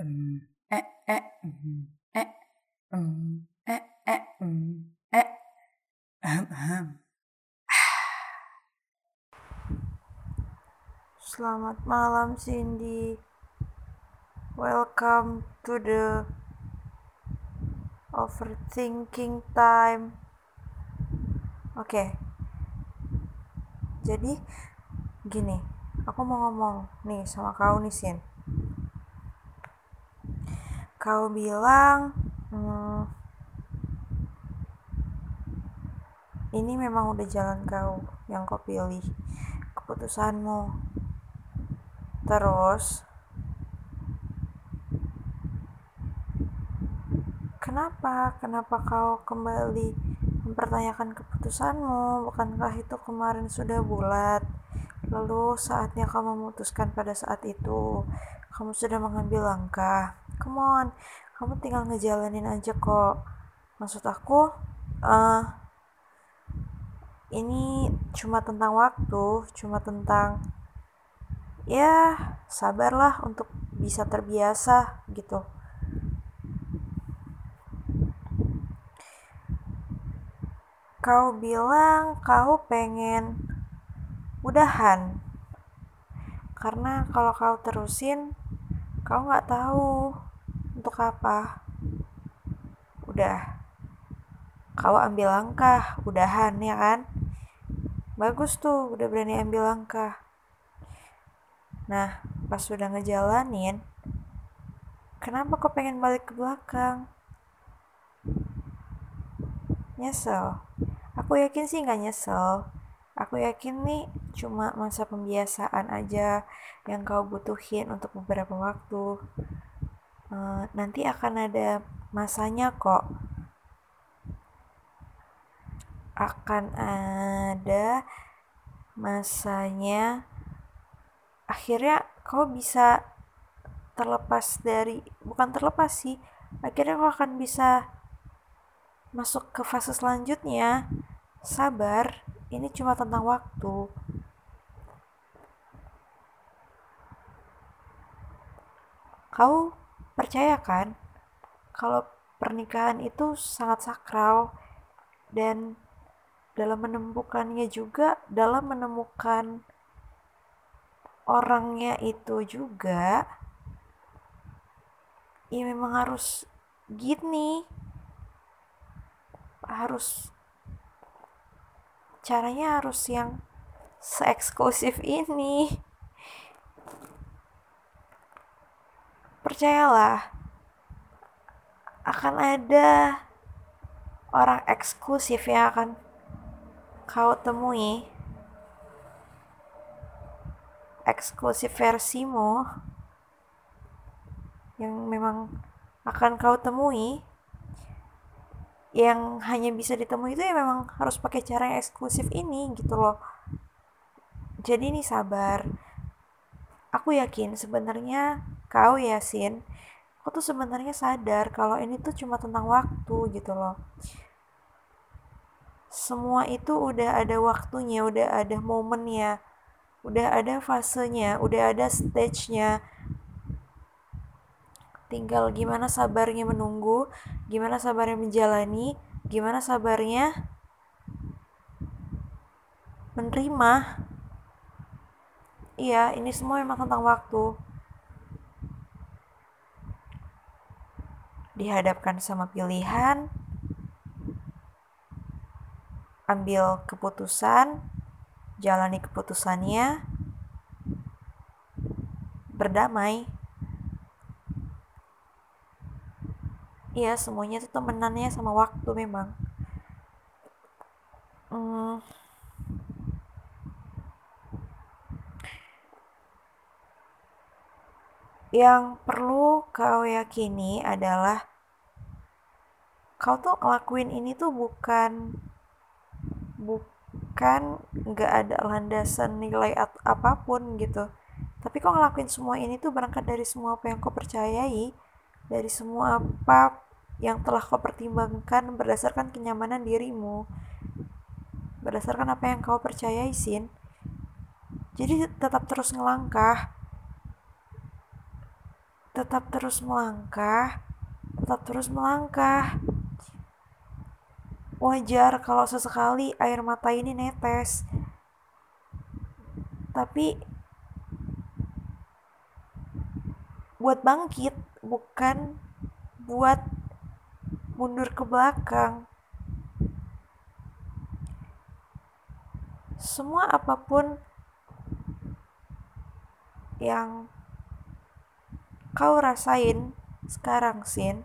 Selamat malam Cindy. Welcome to the overthinking time. Oke. Jadi gini, aku mau ngomong nih sama kau nih Sin. Kau bilang hmm, ini memang udah jalan kau yang kau pilih keputusanmu. Terus kenapa? Kenapa kau kembali mempertanyakan keputusanmu? Bukankah itu kemarin sudah bulat? Lalu saatnya kamu memutuskan pada saat itu kamu sudah mengambil langkah come on. Kamu tinggal ngejalanin aja kok. Maksud aku uh, ini cuma tentang waktu cuma tentang ya sabarlah untuk bisa terbiasa gitu. Kau bilang kau pengen udahan. Karena kalau kau terusin kau nggak tahu untuk apa. Udah. Kau ambil langkah udahan ya kan? Bagus tuh udah berani ambil langkah. Nah pas sudah ngejalanin kenapa kau pengen balik ke belakang? Nyesel. Aku yakin sih nggak nyesel aku yakin nih cuma masa pembiasaan aja yang kau butuhin untuk beberapa waktu. Uh, nanti akan ada masanya kok. Akan ada masanya. Akhirnya kau bisa terlepas dari bukan terlepas sih akhirnya kau akan bisa masuk ke fase selanjutnya. Sabar ini cuma tentang waktu. Kau percaya kan kalau pernikahan itu sangat sakral dan dalam menemukannya juga dalam menemukan orangnya itu juga ya memang harus gini harus caranya harus yang seeksklusif ini. Percayalah akan ada orang eksklusif yang akan kau temui. Eksklusif versimu yang memang akan kau temui yang hanya bisa ditemui itu ya memang harus pakai cara yang eksklusif ini gitu loh. Jadi ini sabar. Aku yakin sebenarnya kau Yasin aku tuh sebenarnya sadar kalau ini tuh cuma tentang waktu gitu loh. Semua itu udah ada waktunya udah ada momennya udah ada fasenya udah ada stage-nya tinggal gimana sabarnya menunggu gimana sabarnya menjalani gimana sabarnya menerima. Iya ini semua memang tentang waktu. Dihadapkan sama pilihan, ambil keputusan, jalani keputusannya, berdamai. Iya, semuanya itu temenannya sama waktu memang. Hmm. Yang perlu kau yakini adalah kau tuh ngelakuin ini tuh bukan bukan nggak ada landasan nilai apa pun gitu tapi kau ngelakuin semua ini tuh berangkat dari semua apa yang kau percayai dari semua apa yang telah kau pertimbangkan berdasarkan kenyamanan dirimu berdasarkan apa yang kau percayai sin jadi tetap terus ngelangkah tetap terus melangkah, tetap terus melangkah. Wajar kalau sesekali air mata ini netes. Tapi buat bangkit, bukan buat mundur ke belakang. Semua apa pun yang kau rasain sekarang, Sin,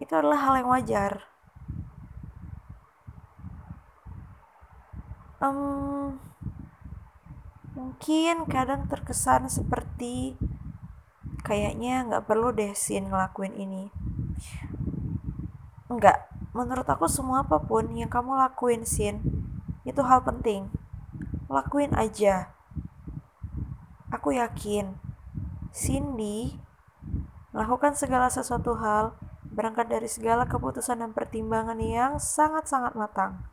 itu adalah hal yang wajar. Um, mungkin kadang terkesan seperti kayaknya nggak perlu deh Sin ngelakuin ini. Enggak, menurut aku semua apa pun yang kamu lakuin Sin, itu hal penting. Lakuin aja. Aku yakin Cindy melakukan segala sesuatu hal berangkat dari segala keputusan dan pertimbangan yang sangat-sangat matang.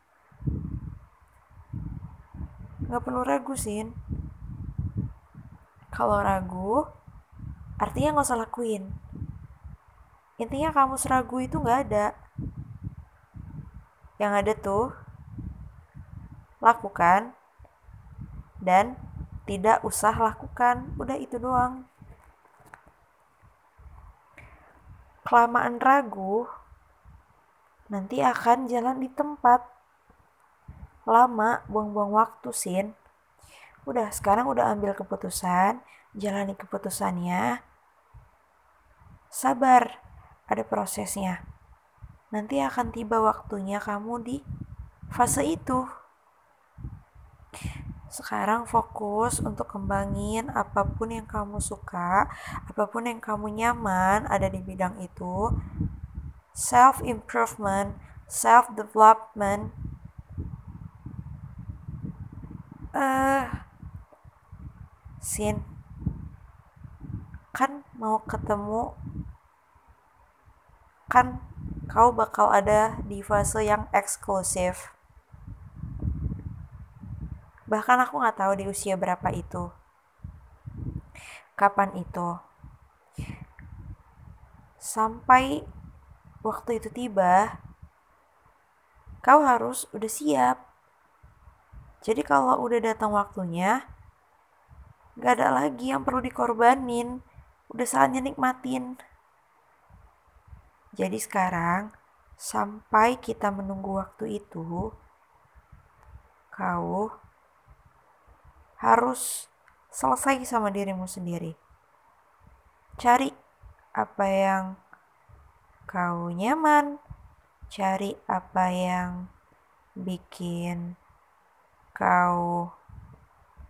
Gak perlu ragu, Sin. Kalau ragu, artinya gak usah lakuin. Intinya kamu seragu itu gak ada. Yang ada tuh, lakukan, dan tidak usah lakukan. Udah itu doang. kelamaan ragu, nanti akan jalan di tempat. Lama, buang-buang waktu, Sin. Udah, sekarang udah ambil keputusan, jalani keputusannya. Sabar, ada prosesnya. Nanti akan tiba waktunya kamu di fase itu. Sekarang fokus untuk kembangin apa pun yang kamu suka, apa pun yang kamu nyaman ada di bidang itu. Self improvement, self development. Eh uh, Sin kan mau ketemu kan kau bakal ada di fase yang eksklusif Bahkan aku nggak tahu di usia berapa itu. Kapan itu. Sampai waktu itu tiba, kau harus udah siap. Jadi kalau udah datang waktunya, gak ada lagi yang perlu dikorbanin. Udah saatnya nikmatin. Jadi sekarang, sampai kita menunggu waktu itu, kau harus selesai sama dirimu sendiri. Cari apa yang kau nyaman, cari apa yang bikin kau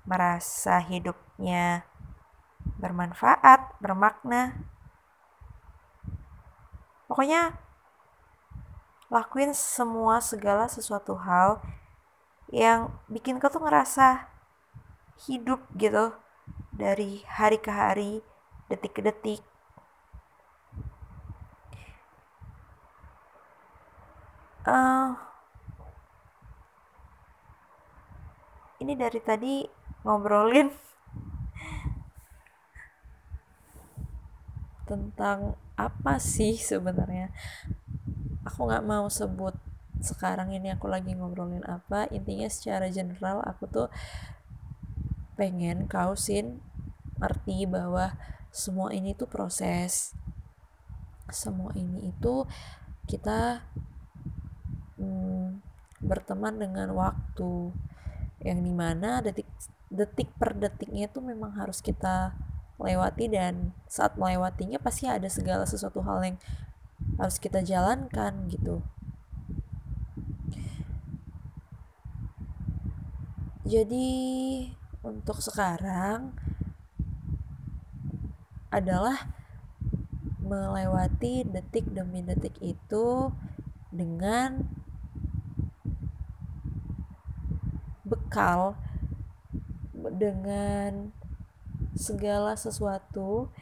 merasa hidupnya bermanfaat, bermakna. Pokoknya lakuin semua segala sesuatu hal yang bikin kau tuh ngerasa hidup gitu dari hari ke hari, detik ke detik. Uh, ini dari tadi ngobrolin tentang apa sih sebenarnya? Aku nggak mau sebut sekarang ini aku lagi ngobrolin apa. Intinya secara general aku tuh pengen kau sin ngerti bahwa semua ini tuh proses. Semua ini itu kita hmm, berteman dengan waktu yang di mana detik detik per detiknya itu memang harus kita lewati dan saat melewatinya pasti ada segala sesuatu hal yang harus kita jalankan gitu. Jadi untuk sekarang adalah melewati detik demi detik itu dengan bekal dengan segala sesuatu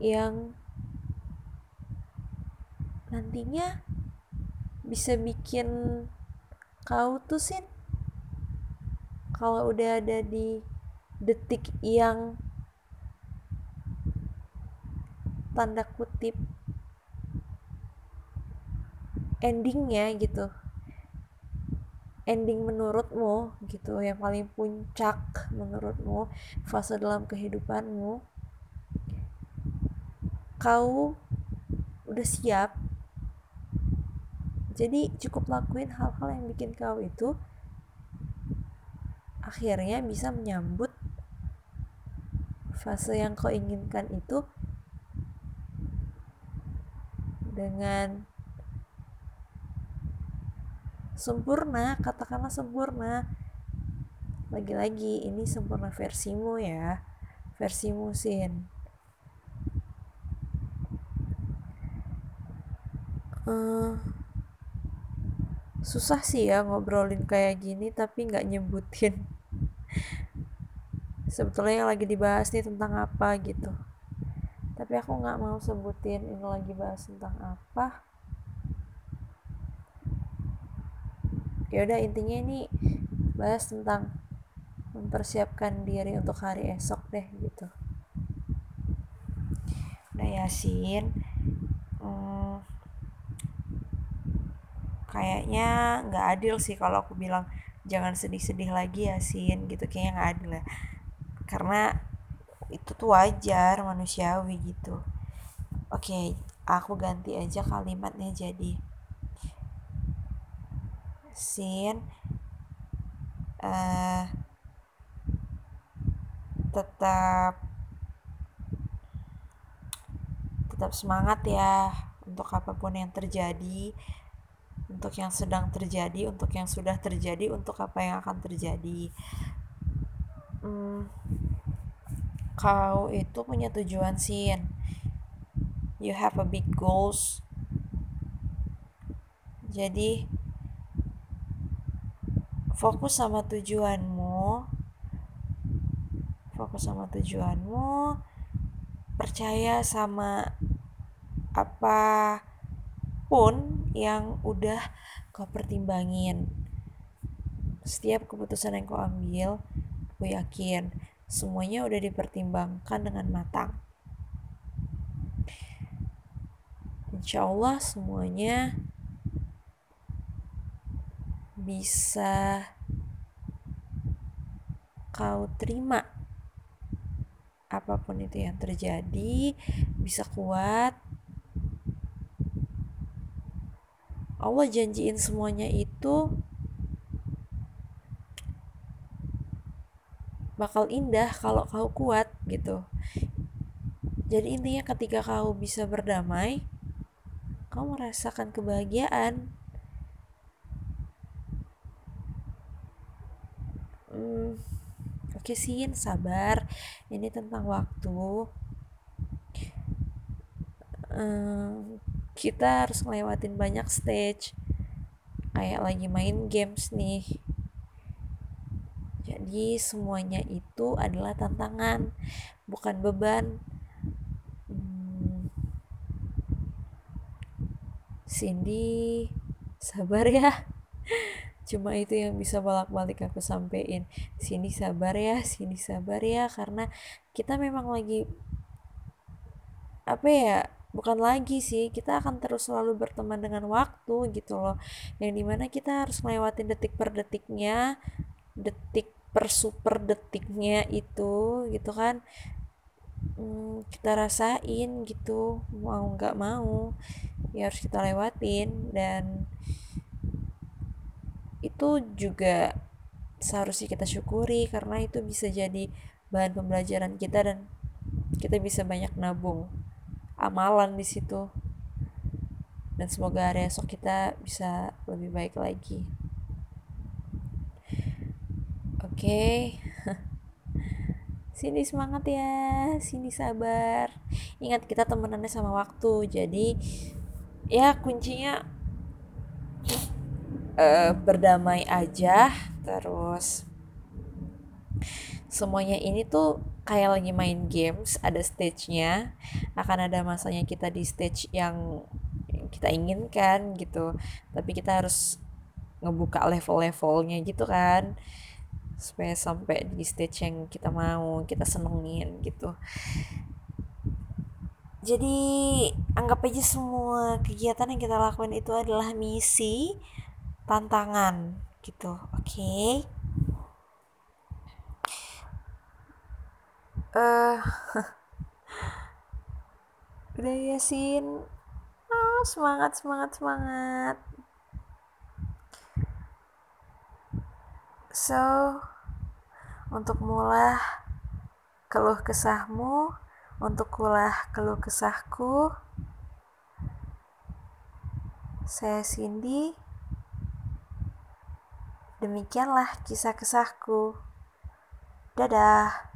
yang nantinya bisa bikin kau tuh sih kalau udah ada di detik yang tanda kutip endingnya gitu ending menurutmu gitu yang paling puncak menurutmu fase dalam kehidupanmu kau udah siap? Jadi cukup lakuin hal-hal yang bikin kau itu akhirnya bisa menyambut fase yang kau inginkan itu dengan sempurna katakanlah sempurna. Lagi-lagi ini sempurna versimu ya. Versimu sin. Uh, susah sih ya ngobrolin kayak gini tapi nggak nyebutin. Sebetulnya yang lagi dibahas nih tentang apa gitu. Tapi aku nggak mau sebutin ini lagi bahas tentang apa ya udah intinya ini bahas tentang mempersiapkan diri untuk hari esok deh gitu. Udah yasin hmm, kayaknya nggak adil sih kalau aku bilang jangan sedih-sedih lagi yasin gitu. Kayaknya nggak adil ya. Karena itu tuh wajar manusiawi gitu. Oke aku ganti aja kalimatnya jadi sin uh, tetap tetap semangat ya untuk apa pun yang terjadi untuk yang sedang terjadi untuk yang sudah terjadi untuk apa yang akan terjadi. Hmm, kau itu punya tujuan sin. You have a big goals. Jadi fokus sama tujuanmu. Fokus sama tujuanmu. Percaya sama apa pun yang udah kau pertimbangin. Setiap keputusan yang kau ambil aku yakin semuanya udah dipertimbangkan dengan matang. Insya Allah semuanya bisa kau terima. Apa pun itu yang terjadi bisa kuat. Allah janjiin semuanya itu bakal indah kalau kau kuat gitu. Jadi intinya ketika kau bisa berdamai kau merasakan kebahagiaan hmm, oke okay sih sabar. Ini tentang waktu. Hmm, kita harus ngelewatin banyak stage. Kayak lagi main games nih. Jadi semuanya itu adalah tantangan bukan beban. Hmm, Cindy sabar ya cuma itu yang bisa bolak-balik aku sampein. Sini sabar ya sini sabar ya karena kita memang lagi apa ya bukan lagi sih kita akan terus selalu berteman dengan waktu gitu loh. Yang di mana kita harus melewati detik per detiknya detik per super detiknya itu gitu kan. Hmm, kita rasain gitu mau nggak mau ya harus kita lewatin. Dan itu juga seharusnya kita syukuri karena itu bisa jadi bahan pembelajaran kita dan kita bisa banyak nabung amalan di situ. Dan semoga hari esok kita bisa lebih baik lagi. Oke. Okay. sini semangat ya sini sabar. Ingat kita temenannya sama waktu jadi ya kuncinya uh, berdamai aja terus semuanya ini tuh kayak lagi main games ada stage-nya. Akan ada masanya kita di stage yang kita inginkan gitu. Tapi kita harus ngebuka level-levelnya gitu kan. Supaya sampai di stage yang kita mau kita senengin gitu. Jadi anggap aja semua kegiatan yang kita lakuin itu adalah misi tantangan gitu. Oke. Okay? uh, udah ya sin? Oh, semangat semangat semangat. So untuk mulai keluh kesahmu untuk kulah keluh kesahku saya Cindy demikianlah kisah kesahku. Dadah